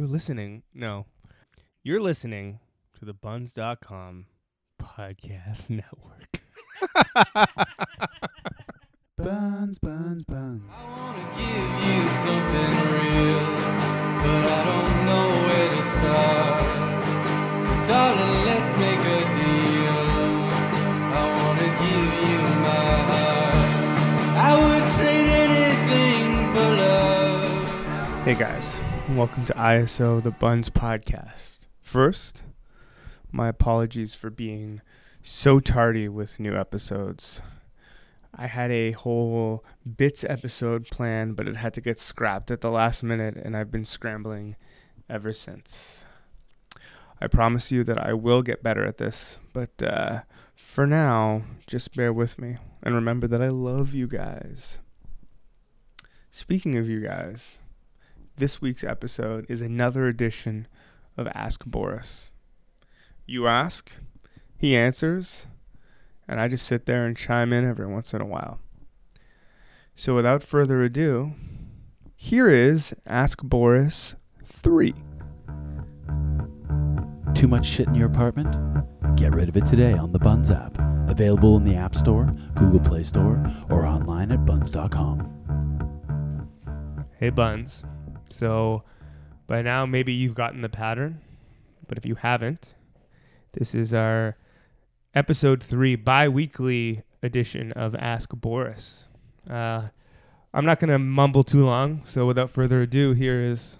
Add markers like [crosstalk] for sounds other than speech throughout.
You're listening. No. You're listening to the buns.com podcast network. Buns, buns, buns. I wanna give you something real, but I don't know where to start. Darling, let's make a deal. I wanna give you my heart. I would trade anything for love. Hey guys, welcome to ISO the Buns podcast. First, my apologies for being so tardy with new episodes. I had a whole bits episode planned, but it had to get scrapped at the last minute, and I've been scrambling ever since. I promise you that I will get better at this, but uh, for now, just bear with me and remember that I love you guys. Speaking of you guys, this week's episode is another edition of Ask Boris. You ask, he answers, and I just sit there and chime in every once in a while. So without further ado, here is Ask Boris 3. Too much shit in your apartment? Get rid of it today on the Buns app. Available in the App Store, Google Play Store, or online at buns.com. Hey Buns. So by now maybe you've gotten the pattern, but if you haven't, this is our episode 3 bi-weekly edition of Ask Boris. Uh, I'm not going to mumble too long, so without further ado, here is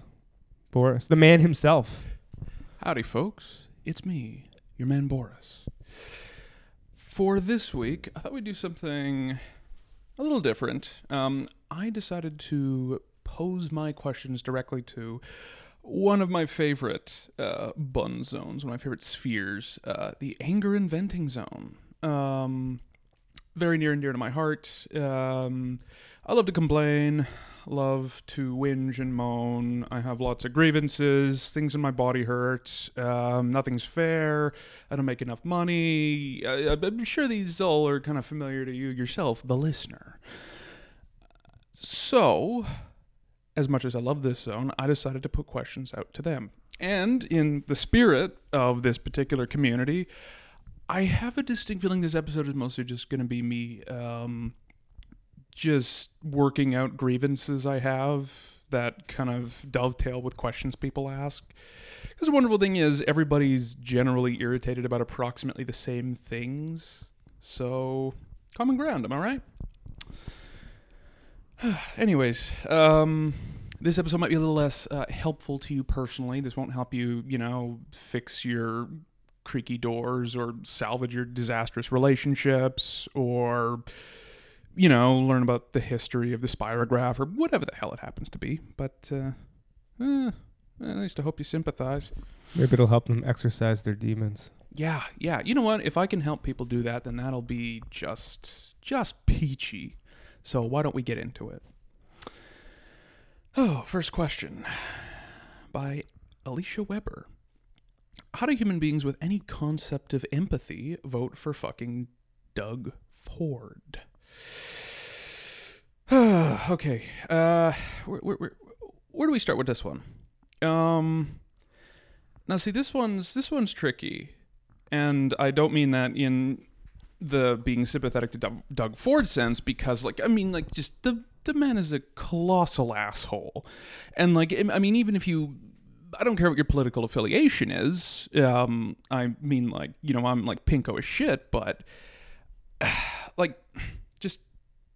Boris, the man himself. Howdy, folks. It's me, your man Boris. For this week, I thought we'd do something a little different. Um, I decided to pose my questions directly to one of my favorite uh, bun zones, one of my favorite spheres, uh, the anger inventing zone. Um, very near and dear to my heart. Um, I love to complain, love to whinge and moan. I have lots of grievances, things in my body hurt, um, nothing's fair, I don't make enough money. I, I'm sure these all are kind of familiar to you yourself, the listener. So, as much as I love this zone, I decided to put questions out to them. And in the spirit of this particular community, I have a distinct feeling this episode is mostly just going to be me um, just working out grievances I have that kind of dovetail with questions people ask. Because the wonderful thing is, everybody's generally irritated about approximately the same things. So, common ground, am I right? [sighs] Anyways, um, this episode might be a little less uh, helpful to you personally. This won't help you, you know, fix your creaky doors or salvage your disastrous relationships or, you know, learn about the history of the spirograph or whatever the hell it happens to be. But, uh, eh, at least I hope you sympathize. Maybe it'll help them exercise their demons. Yeah, yeah. You know what? If I can help people do that, then that'll be just just peachy. So why don't we get into it? Oh, first question by Alicia Weber. How do human beings with any concept of empathy vote for fucking Doug Ford? [sighs] okay. Uh, where, where, where, do we start with this one? Um, now see this one's this one's tricky, and I don't mean that in the being sympathetic to Doug, Ford sense because like I mean like just the the man is a colossal asshole, and like I mean even if you I don't care what your political affiliation is. Um, I mean, like, you know, I'm like pinko as shit, but [sighs] like,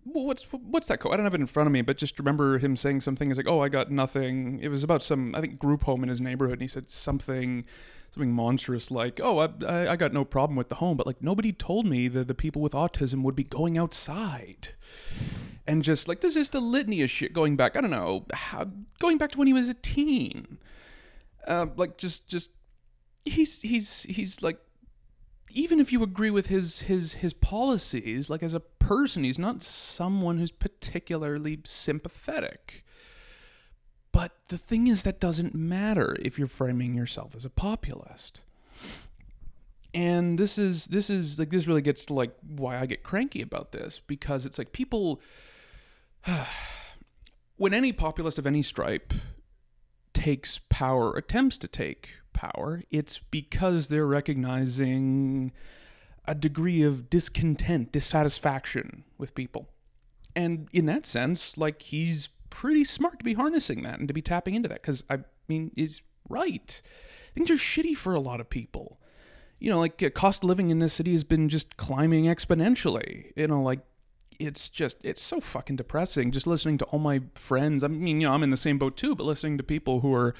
well, what's what's that quote? I don't have it in front of me, but just remember him saying something. Is like, oh, I got nothing. It was about some, I think, group home in his neighborhood, and he said something, something monstrous like, oh, I, I, I got no problem with the home, but like nobody told me that the people with autism would be going outside and just like there's just a litany of shit going back. I don't know, how, going back to when he was a teen. Uh, like just just he's he's he's like even if you agree with his his his policies, like as a person, he's not someone who's particularly sympathetic. But the thing is that doesn't matter if you're framing yourself as a populist. And this is this is like this really gets to like why I get cranky about this because it's like people [sighs] when any populist of any stripe takes power, attempts to take power, it's because they're recognizing a degree of discontent, dissatisfaction with people. And in that sense, like he's pretty smart to be harnessing that and to be tapping into that because I mean, he's right. Things are shitty for a lot of people. You know, like cost of living in this city has been just climbing exponentially. You know, like it's just it's so fucking depressing just listening to all my friends. I mean you know i'm in the same boat too but listening to people who are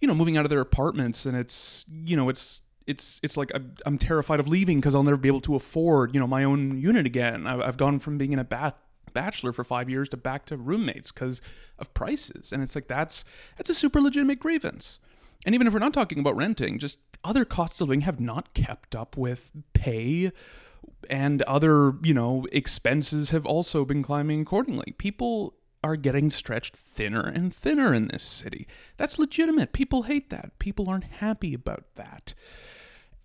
you know moving out of their apartments and it's you know it's it's it's like i'm, I'm terrified of leaving because i'll never be able to afford you know my own unit again. I've, I've gone from being in a bath bachelor for five years to back to roommates because of prices. And it's like that's that's a super legitimate grievance. And even if we're not talking about renting just other costs of living have not kept up with pay and other, you know, expenses have also been climbing accordingly. People are getting stretched thinner and thinner in this city. That's legitimate. People hate that. People aren't happy about that.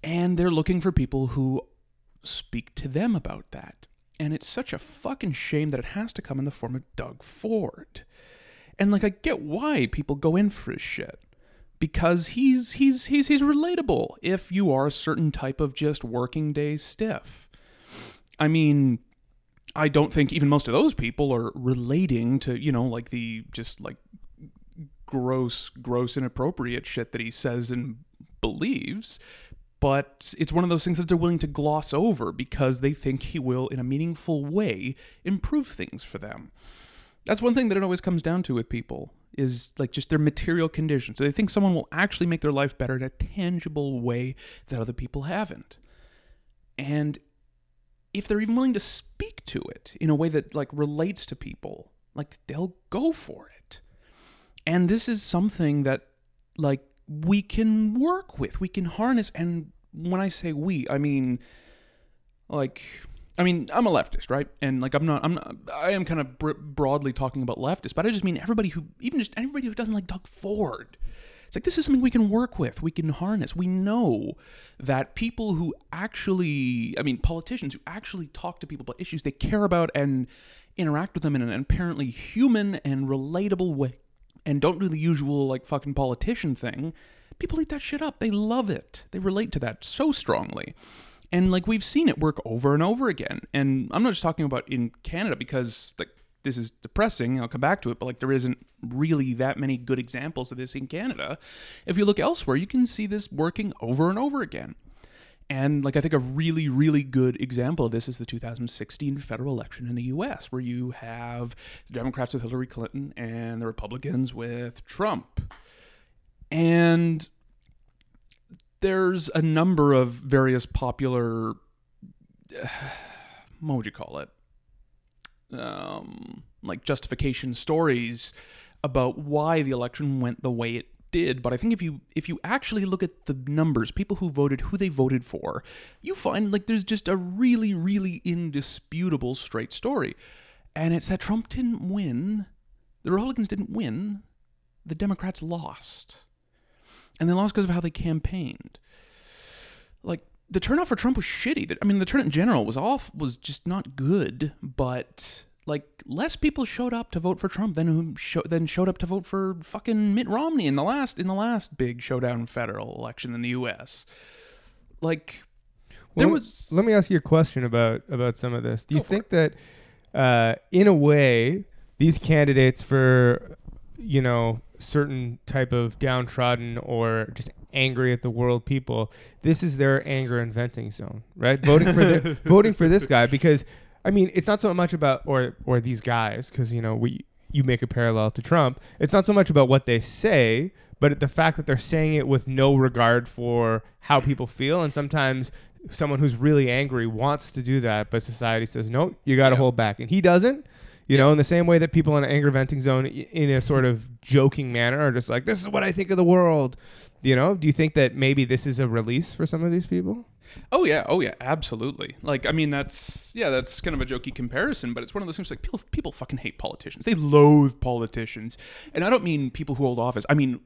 And they're looking for people who speak to them about that. And it's such a fucking shame that it has to come in the form of Doug Ford. And like I get why people go in for his shit. Because he's he's he's he's relatable if you are a certain type of just working day stiff. I mean, I don't think even most of those people are relating to, you know, like the just like gross, gross, inappropriate shit that he says and believes. But it's one of those things that they're willing to gloss over because they think he will, in a meaningful way, improve things for them. That's one thing that it always comes down to with people is like just their material conditions. So they think someone will actually make their life better in a tangible way that other people haven't. And if they're even willing to speak to it in a way that like relates to people, like they'll go for it. And this is something that like we can work with, we can harness and when I say we, I mean like I mean, I'm a leftist, right? And like, I'm not, I'm not, I am kind of br- broadly talking about leftists, but I just mean everybody who, even just everybody who doesn't like Doug Ford. It's like, this is something we can work with, we can harness. We know that people who actually, I mean, politicians who actually talk to people about issues they care about and interact with them in an apparently human and relatable way and don't do the usual, like, fucking politician thing, people eat that shit up. They love it. They relate to that so strongly. And like we've seen it work over and over again. And I'm not just talking about in Canada because like this is depressing. I'll come back to it, but like there isn't really that many good examples of this in Canada. If you look elsewhere, you can see this working over and over again. And like I think a really really good example of this is the 2016 federal election in the US where you have the Democrats with Hillary Clinton and the Republicans with Trump. And there's a number of various popular [sighs] what would you call it um, like justification stories about why the election went the way it did. But i think if you if you actually look at the numbers people who voted who they voted for you find like there's just a really really indisputable straight story. And it's that trump didn't win the republicans didn't win the democrats lost. And they lost because of how they campaigned. Like the turnout for Trump was shitty. I mean, the turnout in general was off, was just not good. But like less people showed up to vote for Trump than who show, than showed up to vote for fucking Mitt Romney in the last in the last big showdown federal election in the U.S. Like there Well, was Let me ask you a question about about some of this. Do you think that, uh, in a way, these candidates for, you know, certain type of downtrodden or just angry at the world people, this is their anger and venting zone, right? Voting for the, [laughs] voting for this guy because, I mean, it's not so much about or or these guys because you know we you make a parallel to Trump. It's not so much about what they say, but the fact that they're saying it with no regard for how people feel, and sometimes someone who's really angry wants to do that, but society says no, you got to Yeah. hold back, and he doesn't. You know, in the same way that people in an anger venting zone, in a sort of joking manner, are just like, "This is what I think of the world." You know, do you think that maybe this is a release for some of these people? Oh yeah, oh yeah, absolutely. Like I mean that's yeah, that's kind of a jokey comparison, but it's one of those things like people people fucking hate politicians. They loathe politicians. And I don't mean people who hold office. I mean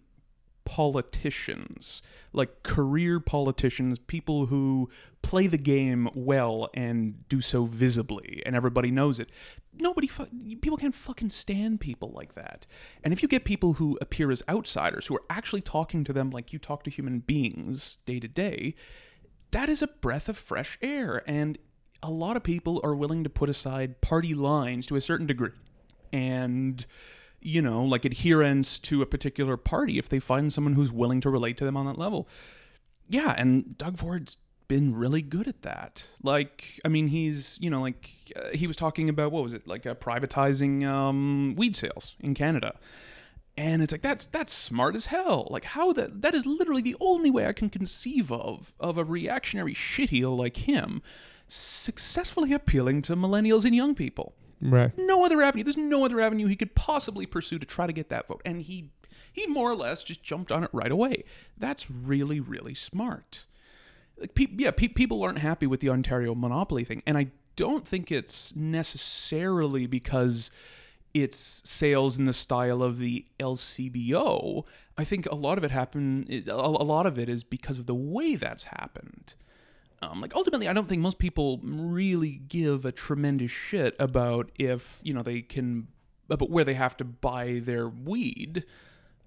politicians, like career politicians, people who play the game well and do so visibly, and everybody knows it. Nobody, fu- people can't fucking stand people like that. And if you get people who appear as outsiders, who are actually talking to them like you talk to human beings day to day, that is a breath of fresh air. And a lot of people are willing to put aside party lines to a certain degree. And you know, like adherence to a particular party if they find someone who's willing to relate to them on that level. Yeah, and Doug Ford's been really good at that. Like, I mean, he's, you know, like uh, he was talking about what was it, like uh, privatizing um, weed sales in Canada. And it's like that's that's smart as hell. Like how that that is literally the only way I can conceive of of a reactionary shitheel like him successfully appealing to millennials and young people Right. no other avenue. There's no other avenue he could possibly pursue to try to get that vote, and he he more or less just jumped on it right away. That's really really smart. Like, pe- yeah, pe- people aren't happy with the Ontario monopoly thing, and I don't think it's necessarily because it's sales in the style of the LCBO. I think a lot of it happened. A a lot of it is because of the way that's happened. Um, like ultimately, I don't think most people really give a tremendous shit about if you know they can about where they have to buy their weed.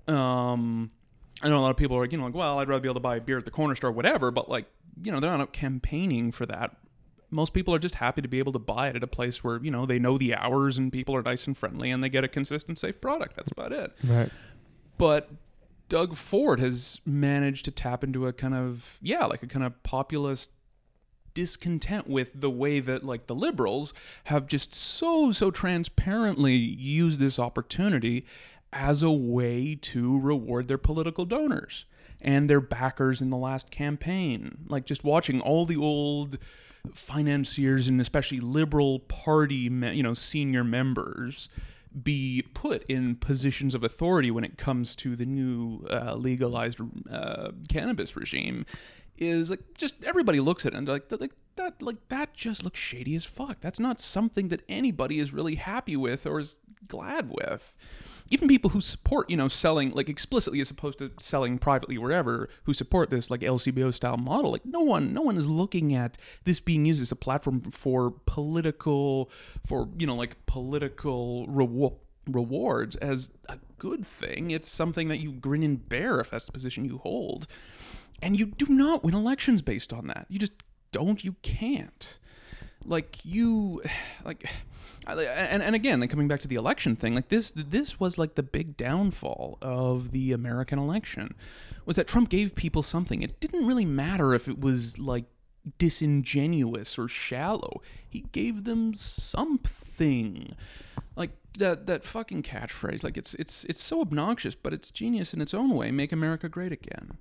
Um, I know a lot of people are like, you know, like, well, I'd rather be able to buy beer at the corner store, whatever. But like, you know, they're not campaigning for that. Most people are just happy to be able to buy it at a place where you know they know the hours and people are nice and friendly and they get a consistent, safe product. That's about it Right. but Doug Ford has managed to tap into a kind of yeah, like a kind of populist discontent with the way that like the liberals have just so so transparently used this opportunity as a way to reward their political donors and their backers in the last campaign. Like just watching all the old financiers and especially liberal party me- you know senior members be put in positions of authority when it comes to the new uh, legalized uh, cannabis regime is like just everybody looks at it and they're like, like that like that just looks shady as fuck. That's not something that anybody is really happy with or is glad with. Even people who support, you know, selling like explicitly as opposed to selling privately wherever, who support this like LCBO style model, like no one, no one is looking at this being used as a platform for political, for you know, like political reward rewards as a good thing. It's something that you grin and bear if that's the position you hold. And you do not win elections based on that. You just don't. You can't. Like you, [sighs] like, [sighs] and and again, like coming back to the election thing, like this, this was like the big downfall of the American election, was that Trump gave people something. It didn't really matter if it was like disingenuous or shallow. He gave them something. Like that that fucking catchphrase. Like it's it's it's so obnoxious, but it's genius in its own way. Make America great again.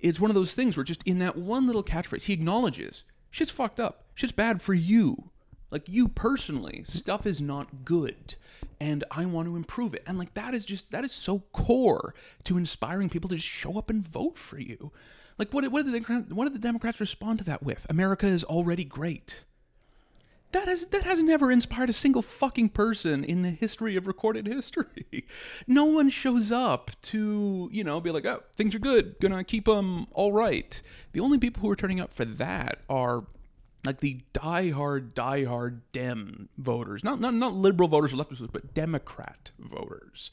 It's one of those things where just in that one little catchphrase, he acknowledges shit's fucked up. Shit's bad for you. Like you personally, stuff is not good. And I want to improve it. And like that is just that is so core to inspiring people to just show up and vote for you. Like what what did the what did the Democrats respond to that with? America is already great. That has that has never inspired a single fucking person in the history of recorded history. [laughs] No one shows up to you know be like, oh, things are good, gonna keep them all right. The only people who are turning up for that are like the diehard, diehard Dem voters, not not not liberal voters or leftist voters, but Democrat voters.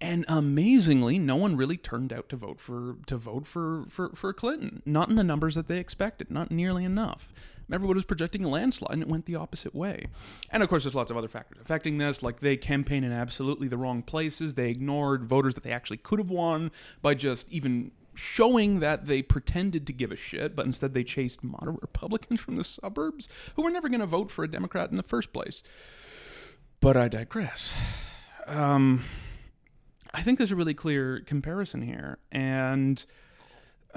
And amazingly, no one really turned out to vote for to vote for, for, for Clinton. Not in the numbers that they expected, not nearly enough. Everyone was projecting a landslide, and it went the opposite way. And of course, there's lots of other factors affecting this. Like they campaigned in absolutely the wrong places. They ignored voters that they actually could have won by just even showing that they pretended to give a shit, but instead they chased moderate Republicans from the suburbs who were never going to vote for a Democrat in the first place. But I digress. Um, I think there's a really clear comparison here. And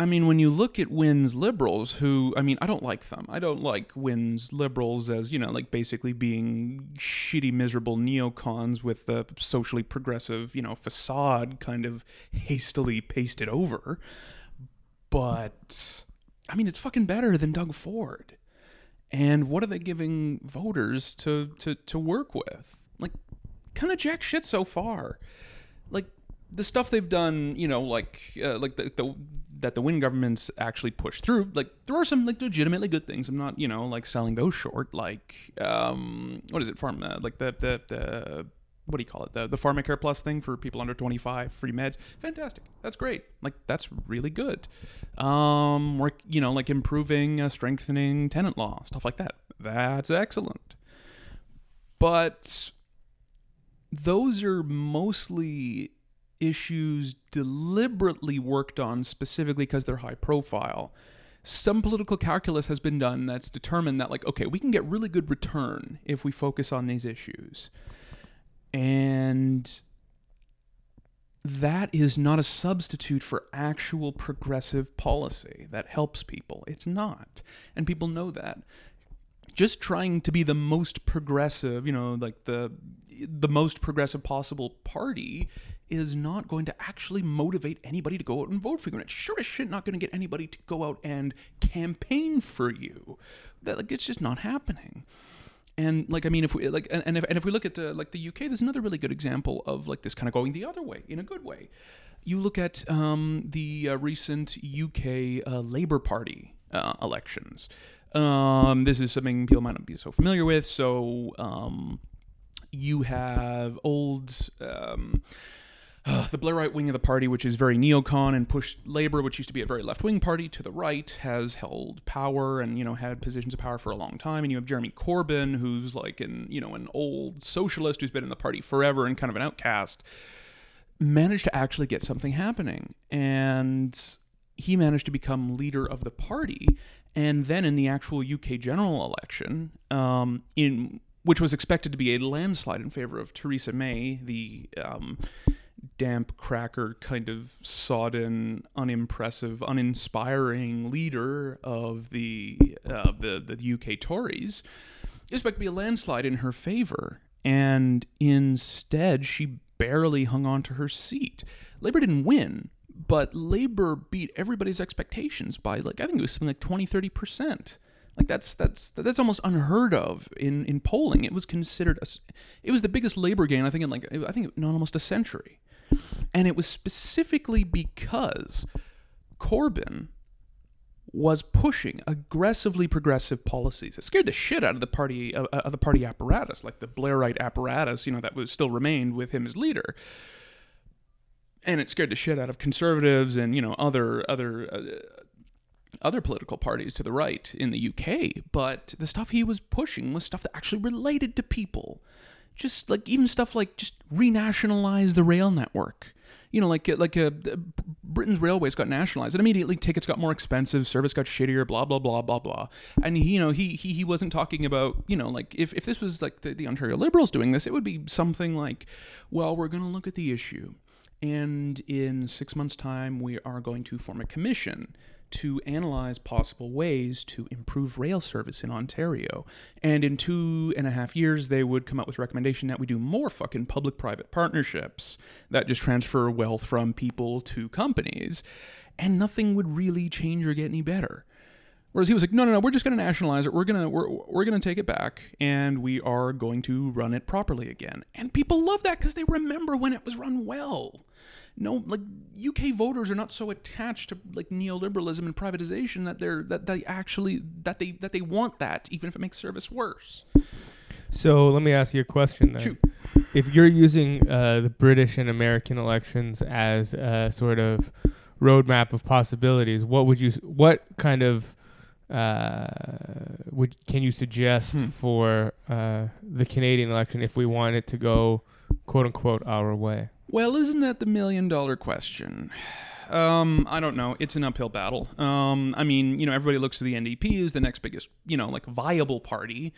I mean, when you look at Wynne's liberals, who, I mean, I don't like them. I don't like Wynne's liberals as, you know, like basically being shitty, miserable neocons with the socially progressive, you know, facade kind of hastily pasted over. But, I mean, it's fucking better than Doug Ford. And what are they giving voters to, to, to work with? Like, kind of jack shit so far like the stuff they've done, you know, like uh, like the, the that the Wynne governments actually pushed through, like there are some like legitimately good things. I'm not, you know, like selling those short. Like, um, what is it, farm? Uh, like the the the what do you call it? The the Pharmacare Plus thing for people under 25, free meds. Fantastic. That's great. Like that's really good. Um, work, you know, like improving, uh, strengthening tenant law, stuff like that. That's excellent. But those are mostly issues deliberately worked on specifically because they're high profile. Some political calculus has been done that's determined that, like, okay, we can get really good return if we focus on these issues. And that is not a substitute for actual progressive policy that helps people. It's not. And people know that. Just trying to be the most progressive, you know, like the the most progressive possible party is not going to actually motivate anybody to go out and vote for you. And it's sure as shit not going to get anybody to go out and campaign for you. That like it's just not happening. And like I mean, if we like, and, and if and if we look at uh, like the UK, there's another really good example of like this kind of going the other way in a good way. You look at um, the uh, recent UK uh, Labour Party uh, elections. Um, this is something people might not be so familiar with. So um, you have old. Um, uh, [sighs] the Blairite wing of the party, which is very neocon and pushed Labour, which used to be a very left wing party, to the right, has held power and you know had positions of power for a long time. And you have Jeremy Corbyn, who's like an you know an old socialist who's been in the party forever and kind of an outcast, managed to actually get something happening, and he managed to become leader of the party. And then in the actual UK general election, um, in which was expected to be a landslide in favor of Theresa May, the um, damp cracker kind of sodden unimpressive uninspiring leader of the uh, the the UK Tories was expected to be a landslide in her favor. And instead she barely hung on to her seat. Labor didn't win but Labor beat everybody's expectations by like I think it was something like 20 30% like that's that's that's almost unheard of in in polling it was considered a, it was the biggest labor gain i think in like i think in almost a century and it was specifically because Corbyn was pushing aggressively progressive policies. It scared the shit out of the party of the party apparatus, like the Blairite apparatus, you know, that was still remained with him as leader. And it scared the shit out of conservatives and you know other other uh, other political parties to the right in the UK. But the stuff he was pushing was stuff that actually related to people just like even stuff like just renationalize the rail network. You know, like like a, uh, Britain's railways got nationalized, and immediately tickets got more expensive, service got shittier, blah blah blah blah blah. And he, you know, he he he wasn't talking about, you know, like if if this was like the, the Ontario Liberals doing this, it would be something like, well, we're going to look at the issue, and in six months' time, we are going to form a commission to analyze possible ways to improve rail service in Ontario. And in two and a half years, they would come up with a recommendation that we do more fucking public private partnerships that just transfer wealth from people to companies. And nothing would really change or get any better. Whereas he was like, no, no, no, we're just going to nationalize it. We're going to we're, we're going to take it back and we are going to run it properly again. And people love that because they remember when it was run well no like UK voters are not so attached to like neoliberalism and privatization that they're that they actually that they that they want that even if it makes service worse. So let me ask you a question then. Shoot. If you're using uh, the British and American elections as a sort of roadmap of possibilities, what would you what kind of uh, would can you suggest Hmm. for uh, the Canadian election if we want it to go quote unquote our way? Well, isn't that the million dollar question? Um, I don't know. It's an uphill battle. Um, I mean, you know, everybody looks to the NDP as the next biggest, you know, like viable party,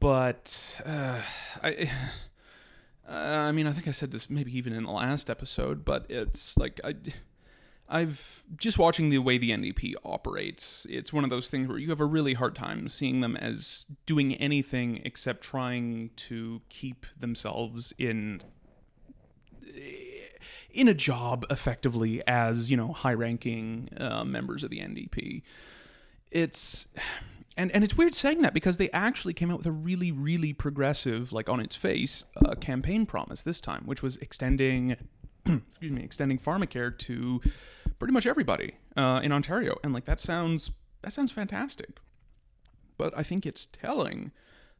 but uh, I, [sighs] uh, I mean, I think I said this maybe even in the last episode, but it's like I, I've just watching the way the NDP operates. It's one of those things where you have a really hard time seeing them as doing anything except trying to keep themselves in in a job effectively as you know high-ranking uh, members of the NDP. It's and and it's weird saying that because they actually came out with a really really progressive, like on its face, uh, campaign promise this time, which was extending [clears throat] excuse me, extending pharmacare to pretty much everybody uh, in Ontario, and like that sounds that sounds fantastic. But I think it's telling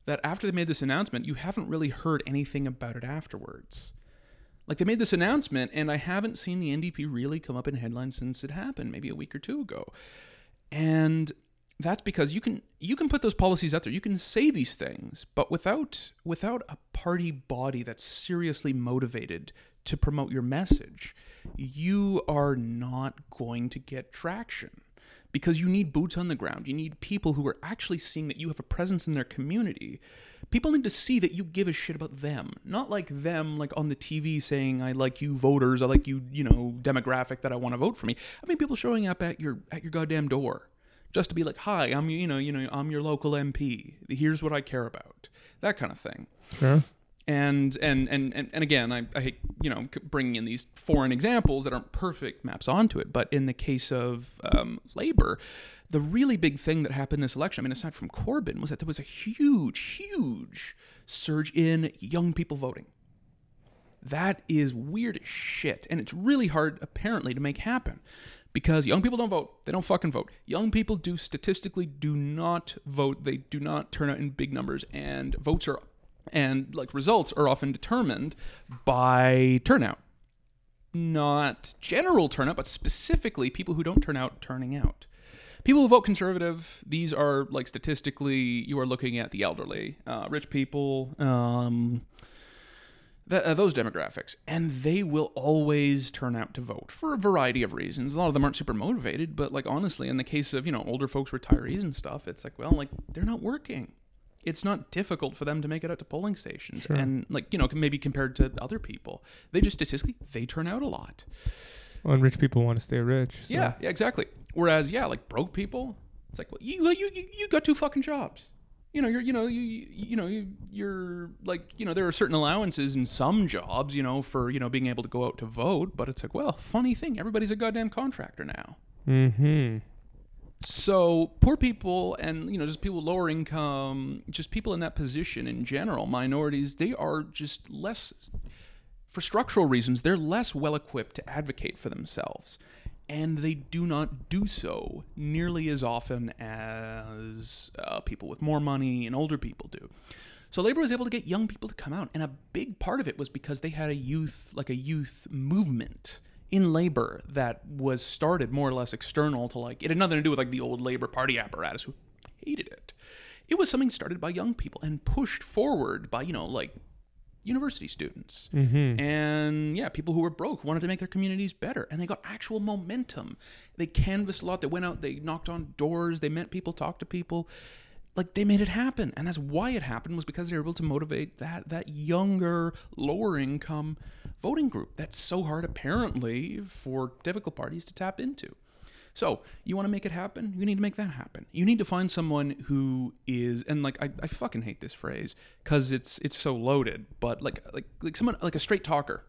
that after they made this announcement, you haven't really heard anything about it afterwards. Like they made this announcement, and I haven't seen the NDP really come up in headlines since it happened, maybe a week or two ago. And that's because you can you can put those policies out there. You can say these things, but without without a party body that's seriously motivated to promote your message, you are not going to get traction because you need boots on the ground. You need people who are actually seeing that you have a presence in their community. People need to see that you give a shit about them, not like them like on the TV saying I like you voters, I like you, you know, demographic that I want to vote for me. I mean people showing up at your at your goddamn door just to be like, "Hi, I'm you know, you know, I'm your local MP. Here's what I care about." That kind of thing Sure. And and and and, and again I, I hate you know bringing in these foreign examples that aren't perfect maps onto it but in the case of um, labor the really big thing that happened in this election i mean aside from corbyn was that there was a huge huge surge in young people voting. That is weird as shit and it's really hard apparently to make happen because young people don't vote. They don't fucking vote. Young people do statistically do not vote. They do not turn out in big numbers and votes are and like results are often determined by turnout not general turnout but specifically people who don't turn out turning out people who vote conservative these are like statistically you are looking at the elderly uh, rich people um, th- uh, those demographics, and they will always turn out to vote for a variety of reasons. A lot of them aren't super motivated, but like honestly, in the case of you know older folks, retirees and stuff, it's like well, like they're not working. It's not difficult for them to make it out to polling stations, Sure. and like you know, maybe compared to other people, they just statistically they turn out a lot. Well, and rich people want to stay rich. so- Yeah, yeah, exactly. Whereas, yeah, like broke people, it's like well, you you you, you got two fucking jobs. You know, you're you know you you you know you, you're like you know there are certain allowances in some jobs, you know, for you know being able to go out to vote. But it's like, well, funny thing, everybody's a goddamn contractor now. Mm-hmm. So poor people and you know just people lower income, just people in that position in general, minorities, they are just less for structural reasons, they're less well equipped to advocate for themselves. And they do not do so nearly as often as uh, people with more money and older people do. So Labor was able to get young people to come out, and a big part of it was because they had a youth, like a youth movement in labor that was started more or less external to like it had nothing to do with like the old Labor Party apparatus who hated it. It was something started by young people and pushed forward by you know like university students Mm-hmm. and yeah, people who were broke wanted to make their communities better, and they got actual momentum. They canvassed a lot. They went out. They knocked on doors. They met people, talked to people. Like they made it happen, and that's why it happened was because they were able to motivate that that younger, lower income voting group. That's so hard, apparently, for difficult parties to tap into. So you want to make it happen? You need to make that happen. You need to find someone who is, and like I, I fucking hate this phrase because it's it's so loaded, but like like like someone like a straight talker,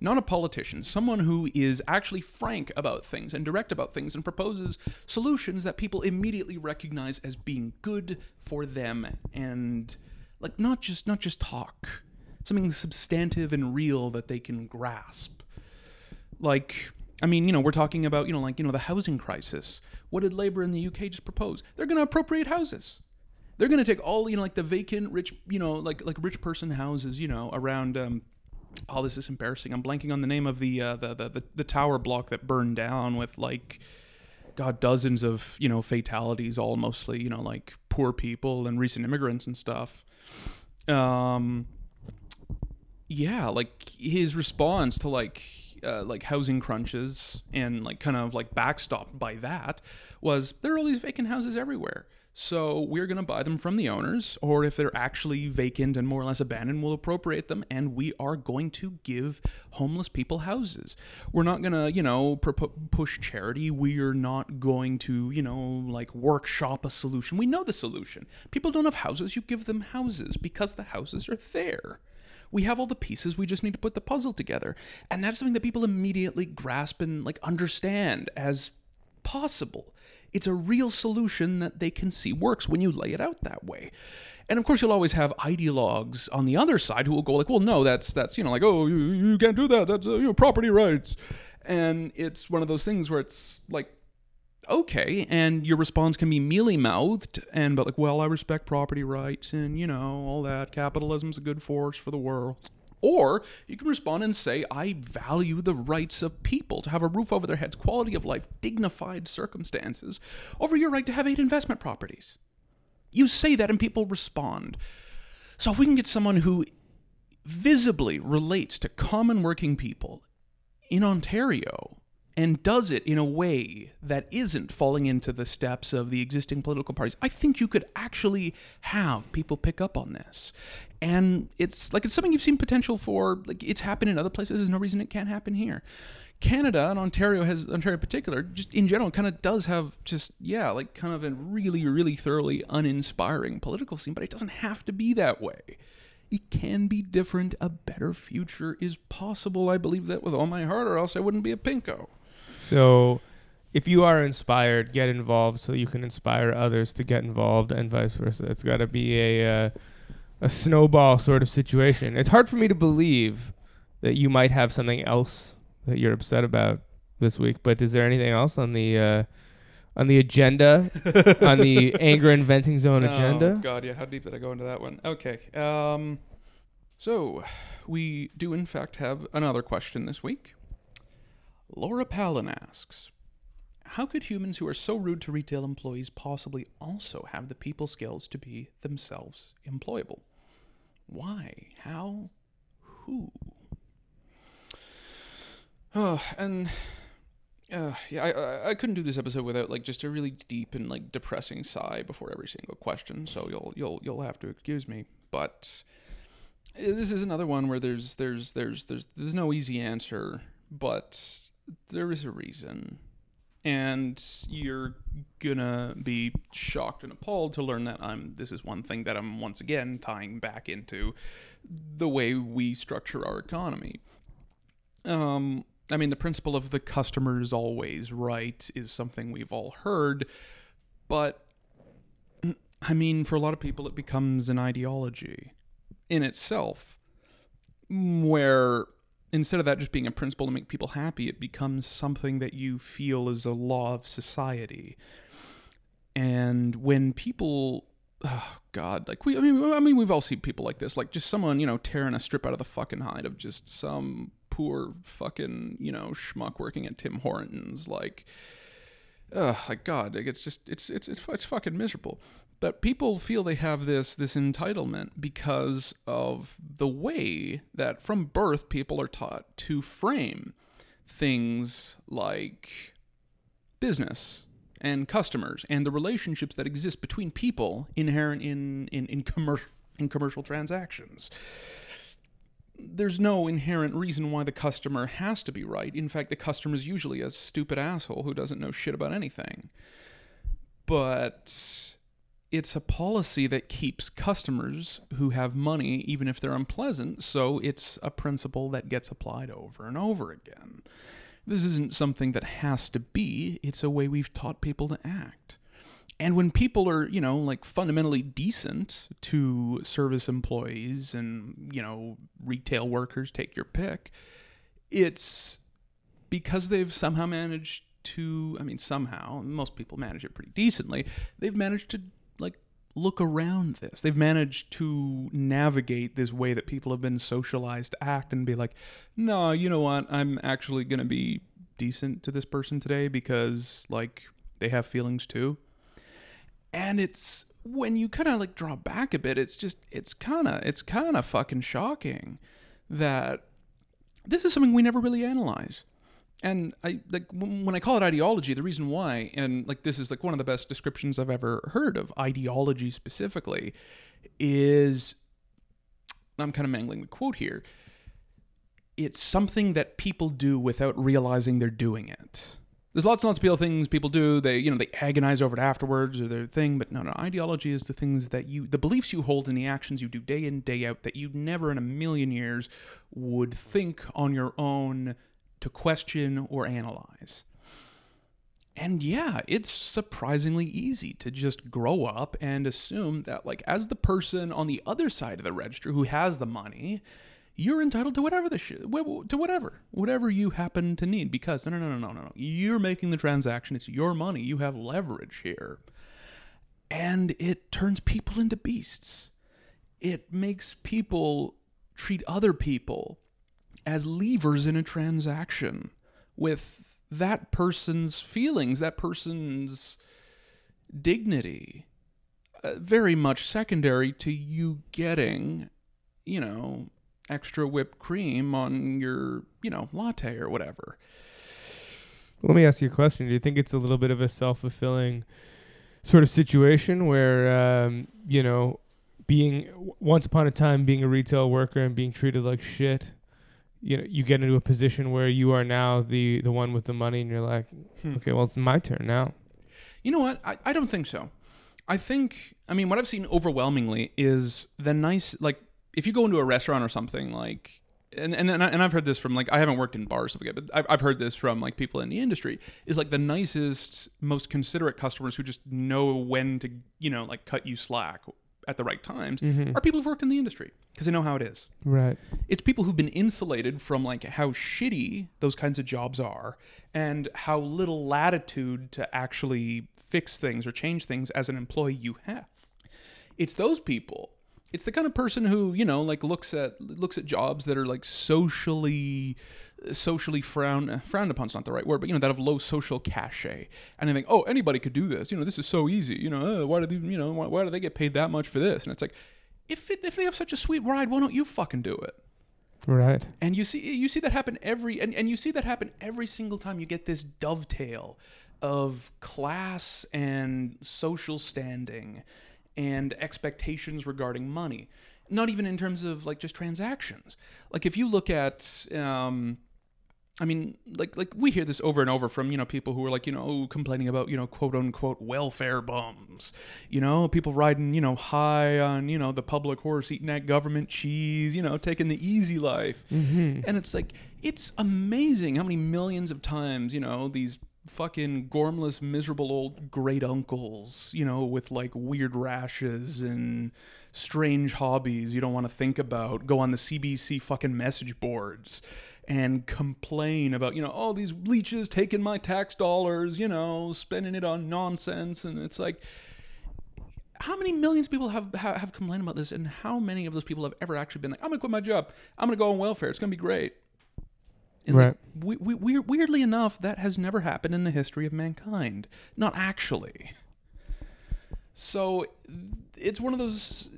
not a politician, someone who is actually frank about things and direct about things and proposes solutions that people immediately recognize as being good for them and like not just not just talk, something substantive and real that they can grasp like I mean, you know, we're talking about, you know, like, you know, the housing crisis. What did Labor in the UK just propose? They're going to appropriate houses. They're going to take all, you know, like the vacant rich, you know, like like rich person houses, you know, around um oh, this is embarrassing. I'm blanking on the name of the uh, the, the the the tower block that burned down with like god dozens of, you know, fatalities all mostly, you know, like poor people and recent immigrants and stuff. Um yeah, like his response to like uh, like housing crunches and like kind of like backstopped by that was there are all these vacant houses everywhere. So we're going to buy them from the owners, or if they're actually vacant and more or less abandoned, we'll appropriate them, and we are going to give homeless people houses. We're not going to, you know, push charity. We're not going to, you know, like workshop a solution. We know the solution. People don't have houses. You give them houses because the houses are there. We have all the pieces, we just need to put the puzzle together. And that's something that people immediately grasp and like understand as possible. It's a real solution that they can see works when you lay it out that way. And of course, you'll always have ideologues on the other side who will go like, "Well, no, that's that's you know like, oh, you, you can't do that. That's uh, you know property rights." And it's one of those things where it's like, okay, and your response can be mealy mouthed and but like, well, I respect property rights and you know all that. Capitalism's a good force for the world. Or you can respond and say, I value the rights of people to have a roof over their heads, quality of life, dignified circumstances, over your right to have eight investment properties. You say that and people respond. So if we can get someone who visibly relates to common working people in Ontario and does it in a way that isn't falling into the steps of the existing political parties, I think you could actually have people pick up on this. And it's like it's something you've seen potential for. Like it's happened in other places. There's no reason it can't happen here. Canada and Ontario has Ontario in particular, just in general, kind of does have just yeah, like kind of a really, really thoroughly uninspiring political scene. But it doesn't have to be that way. It can be different. A better future is possible. I believe that with all my heart, or else I wouldn't be a pinko. So, if you are inspired, get involved so you can inspire others to get involved, and vice versa. It's got to be a uh, a snowball sort of situation. It's hard for me to believe that you might have something else that you're upset about this week. But is there anything else on the uh, on the agenda on the [laughs] anger and venting zone Oh agenda? God, yeah. How deep did I go into that one? Okay. Um, so we do in fact have another question this week. Laura Palin asks, "How could humans who are so rude to retail employees possibly also have the people skills to be themselves employable? Why? How? Who?" Oh, and uh, yeah, I, I I couldn't do this episode without like just a really deep and like depressing sigh before every single question. So you'll you'll you'll have to excuse me. But uh, this is another one where there's there's there's there's there's no easy answer, but there is a reason, and you're gonna be shocked and appalled to learn that I'm. This is one thing that I'm once again tying back into the way we structure our economy. Um, I mean, the principle of the customer is always right is something we've all heard, but I mean, for a lot of people, it becomes an ideology in itself, where instead of that just being a principle to make people happy, it becomes something that you feel is a law of society. And when people [sighs] oh god like we i mean i mean we've all seen people like this like just someone you know tearing a strip out of the fucking hide of just some poor fucking you know schmuck working at tim hortons like uh like god it's just it's it's it's, it's fucking miserable but people feel they have this this entitlement because of the way that from birth people are taught to frame things like business and customers and the relationships that exist between people inherent in in in, commer- in commercial transactions. There's no inherent reason why the customer has to be right. In fact, the customer is usually a stupid asshole who doesn't know shit about anything. But it's a policy that keeps customers who have money, even if they're unpleasant, so it's a principle that gets applied over and over again. This isn't something that has to be, it's a way we've taught people to act. And when people are, you know, like fundamentally decent to service employees and, you know, retail workers, take your pick, it's because they've somehow managed to, I mean, somehow, most people manage it pretty decently, they've managed to, like, look around this. They've managed to navigate this way that people have been socialized to act and be like, no, you know what? I'm actually going to be decent to this person today because, like, they have feelings too. And it's when you kind of like draw back a bit, it's just, it's kind of, it's kind of fucking shocking that this is something we never really analyze. And I like when I call it ideology, the reason why, and like this is like one of the best descriptions I've ever heard of ideology specifically, is I'm kind of mangling the quote here. It's something that people do without realizing they're doing it. There's lots and lots of people things people do. They you know they agonize over it afterwards or their thing, but no, no. Ideology is the things that you, the beliefs you hold, and the actions you do day in day out that you never in a million years would think on your own to question or analyze. and yeah, it's surprisingly easy to just grow up and assume that, like, as the person on the other side of the register who has the money, you're entitled to whatever the shit, to whatever, whatever you happen to need. Because no, no, no, no, no, no, you're making the transaction. It's your money. You have leverage here, and it turns people into beasts. It makes people treat other people as levers in a transaction with that person's feelings, that person's dignity, uh, very much secondary to you getting, you know, extra whipped cream on your, you know, latte or whatever. Let me ask you a question. Do you think it's a little bit of a self fulfilling sort of situation where, um, you know, being once upon a time being a retail worker and being treated like shit you know you get into a position where you are now the the one with the money and you're like Hmm. okay well it's my turn now You know what? I, I don't think so. I think, I mean, what I've seen overwhelmingly is the nice, like, if you go into a restaurant or something, like, and, and, and, I, I've heard this from, like, I haven't worked in bars, stuff but I've, I've heard this from, like, people in the industry, is, like, the nicest, most considerate customers who just know when to, you know, like, cut you slack at the right times mm-hmm. are people who've worked in the industry because they know how it is. Right. It's people who've been insulated from like how shitty those kinds of jobs are and how little latitude to actually fix things or change things as an employee you have. It's those people it's the kind of person who you know like looks at looks at jobs that are like socially socially frowned frowned upon's not the right word but you know that have low social cachet. And they think oh anybody could do this. You know this is so easy. You know uh, why do they you know why, why do they get paid that much for this? And it's like if it, if they have such a sweet ride why don't you fucking do it? Right. And you see you see that happen every and, and you see that happen every single time you get this dovetail of class and social standing and expectations regarding money. Not even in terms of like just transactions. Like if you look at um I mean, like like we hear this over and over from you know people who are like you know complaining about you know quote unquote welfare bums, you know people riding you know high on you know the public horse eating that government cheese, you know taking the easy life, mm-hmm. and it's like it's amazing how many millions of times you know these fucking gormless miserable old great uncles you know with like weird rashes and strange hobbies you don't want to think about go on the cbc fucking message boards and complain about you know all these leeches taking my tax dollars you know spending it on nonsense. And it's like how many millions of people have, have have complained about this? And how many of those people have ever actually been like i'm gonna quit my job. I'm gonna go on welfare. It's gonna be great and right like, we, we, we, weirdly enough that has never happened in the history of mankind not actually so it's one of those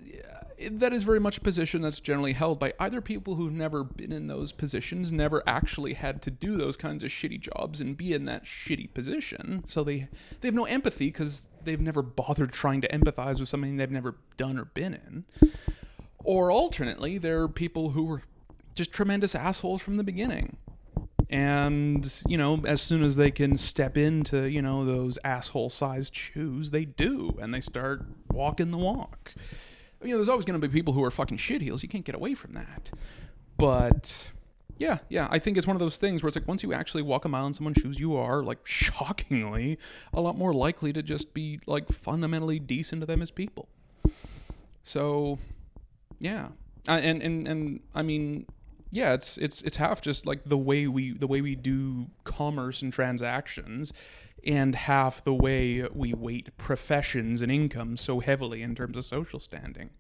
that is very much a position that's generally held by either people who've never been in those positions, never actually had to do those kinds of shitty jobs and be in that shitty position. So they they have no empathy because they've never bothered trying to empathize with something they've never done or been in. Or alternately, there are people who were just tremendous assholes from the beginning. And, you know, as soon as they can step into, you know, those asshole sized shoes, they do. And they start walking the walk you know, there's always going to be people who are fucking shitheels. You can't get away from that. But yeah, yeah, I think it's one of those things where it's like once you actually walk a mile in someone's shoes, you are like shockingly a lot more likely to just be like fundamentally decent to them as people. So, yeah, I, and and and I mean, yeah, it's it's it's half just like the way we the way we do commerce and transactions and half the way we weight professions and income so heavily in terms of social standing.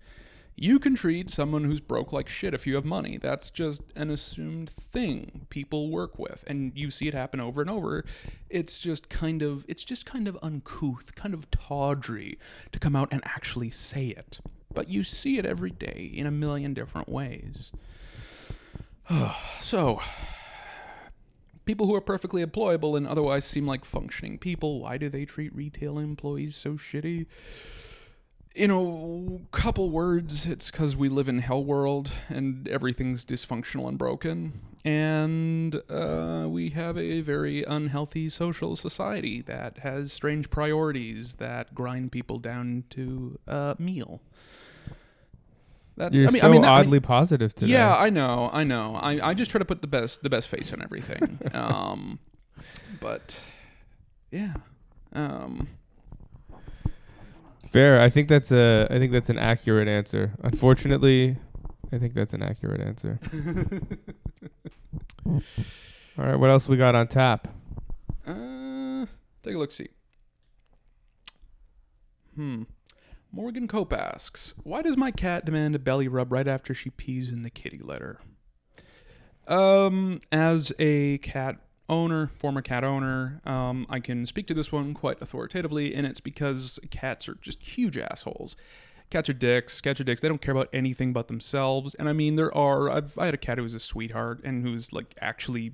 You can treat someone who's broke like shit if you have money. That's just an assumed thing people work with and you see it happen over and over. It's just kind of it's just kind of uncouth, kind of tawdry to come out and actually say it. But you see it every day in a million different ways. [sighs] so, people who are perfectly employable and otherwise seem like functioning people, why do they treat retail employees so shitty? In a couple words, it's because we live in hell world and everything's dysfunctional and broken, and uh, we have a very unhealthy social society that has strange priorities that grind people down to a meal. That's, You're I mean, so I mean, that- I mean- oddly positive today. yeah, I know, I know. I, I just try to put the best the best face on everything. [laughs] um, but yeah. Um, Fair. I think that's a. I think that's an accurate answer. Unfortunately, I think that's an accurate answer. [laughs] All right. What else we got on tap? uh, take a look. See. Hmm. Morgan Cope asks, "Why does my cat demand a belly rub right after she pees in the kitty litter?" Um, as a cat owner, former cat owner, um, I can speak to this one quite authoritatively, and it's because cats are just huge assholes. Cats are dicks. Cats are dicks. They don't care about anything but themselves. And I mean, there are. I've I had a cat who was a sweetheart and who's like actually,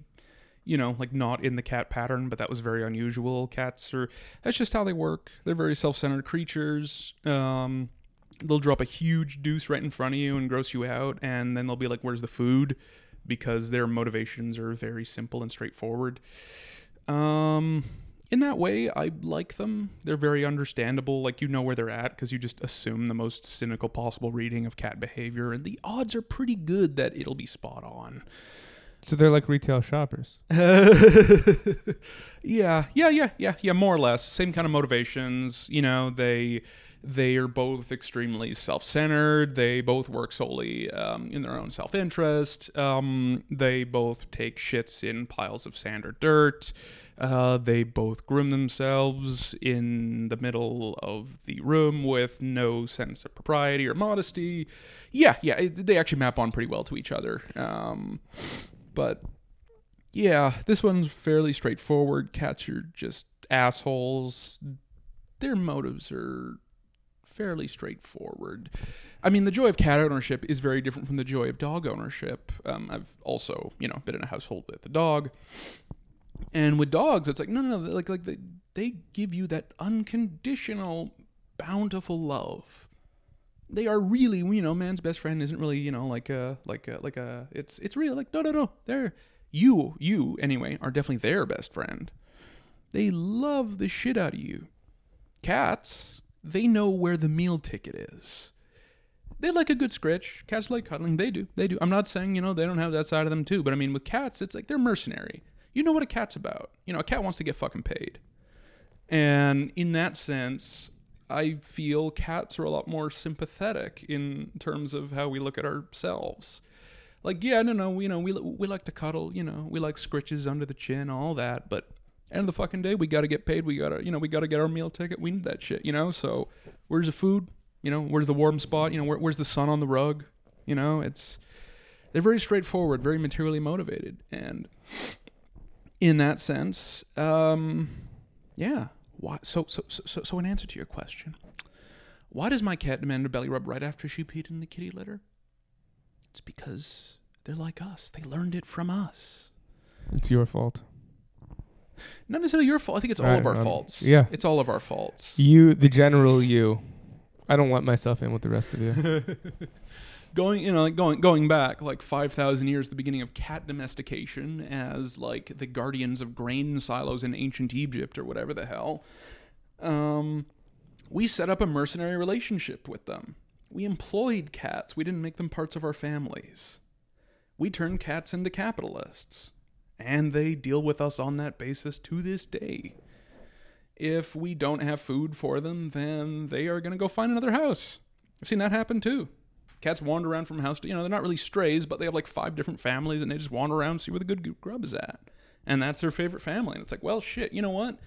you know, like not in the cat pattern, but that was very unusual. Cats are. That's just how they work. They're very self-centered creatures. Um, they'll drop a huge deuce right in front of you and gross you out, and then they'll be like, "Where's the food?" Because their motivations are very simple and straightforward. Um, in that way, I like them. They're very understandable. Like you know where they're at because you just assume the most cynical possible reading of cat behavior, and the odds are pretty good that it'll be spot on. So they're like retail shoppers. [laughs] yeah, yeah, yeah, yeah, yeah, more or less. Same kind of motivations. You know, they they are both extremely self-centered. They both work solely um, in their own self-interest. Um, they both take shits in piles of sand or dirt. Uh, they both groom themselves in the middle of the room with no sense of propriety or modesty. Yeah, yeah, it, they actually map on pretty well to each other. Um, but yeah, this one's fairly straightforward. Cats are just assholes. Their motives are fairly straightforward. I mean, the joy of cat ownership is very different from the joy of dog ownership. Um, I've also, you know, been in a household with a dog, and with dogs, it's like no, no, no, like like they, they give you that unconditional, bountiful love. They are really, you know, man's best friend isn't really, you know, like a like a like a. It's it's real. Like no, no, no. They're you, you anyway, are definitely their best friend. They love the shit out of you. Cats, they know where the meal ticket is. They like a good scritch. Cats like cuddling. They do. They do. I'm not saying, you know, they don't have that side of them too, but I mean, with cats, it's like they're mercenary. You know what a cat's about. You know, a cat wants to get fucking paid. And in that sense, I feel cats are a lot more sympathetic in terms of how we look at ourselves. Like, yeah, no, no, you know, we we like to cuddle, you know, we like scritches under the chin, all that, but end of the fucking day, we got to get paid. We got to, you know, we got to get our meal ticket. We need that shit, you know. So, where's the food? You know, where's the warm spot? You know, where, where's the sun on the rug? You know, it's they're very straightforward, very materially motivated, and in that sense, um, yeah. Why? So, so, so, so, so, in answer to your question, why does my cat demand a belly rub right after she peed in the kitty litter? It's because they're like us. They learned it from us. It's your fault. Not necessarily your fault. I think it's all I- of our um, faults. yeah. It's all of our faults. You, the general you. I don't let myself in with the rest of you. [laughs] going you know like going going back like 5000 years the beginning of cat domestication as like the guardians of grain silos in ancient egypt or whatever the hell um we set up a mercenary relationship with them. We employed cats. We didn't make them parts of our families. We turned cats into capitalists. And they deal with us on that basis to this day. If we don't have food for them then they are going to go find another house. I've seen that happen too cats wander around from house to you know they're not really strays but they have like five different families and they just wander around and see where the good grub is at. And that's their favorite family. And it's like well shit you know what?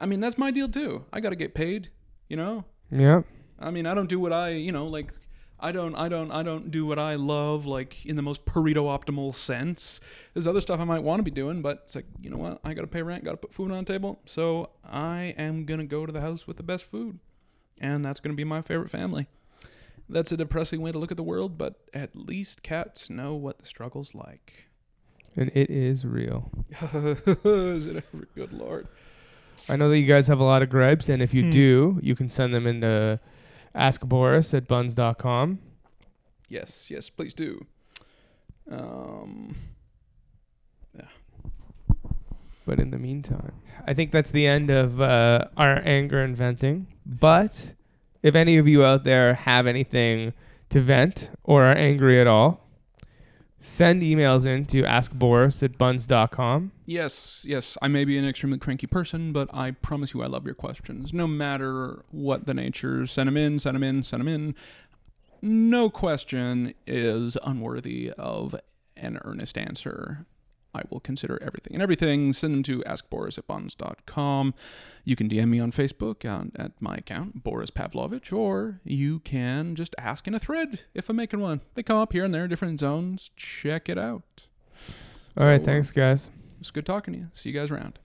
I mean that's my deal too. I gotta get paid you know? Yeah. i mean i don't do what i you know like i don't i don't i don't do what i love like in the most pareto optimal sense. There's other stuff i might want to be doing but it's like you know what? I gotta pay rent gotta put food on the table so i am gonna go to the house with the best food. And that's gonna be my favorite family that's a depressing way to look at the world, but at least cats know what the struggle's like. And it is real. [laughs] Is it ever? Good lord. I know that you guys have a lot of gripes, and if you Hmm. do, you can send them into askboris at buns.com. Yes, yes, please do. Um, yeah. But in the meantime, I think that's the end of uh, our anger inventing. But if any of you out there have anything to vent or are angry at all, Send emails in to askboris at buns.com. Yes, yes, I may be an extremely cranky person, but I promise you I love your questions. No matter what the nature, send them in, send them in, send them in. No question is unworthy of an earnest answer. I will consider everything and everything. Send them to askboris at buns.com. You can DM me on Facebook on, at my account, Boris Pavlovich, or you can just ask in a thread if I'm making one. They come up here and there, different zones. Check it out. All right, So, uh, thanks, guys. It's good talking to you. See you guys around.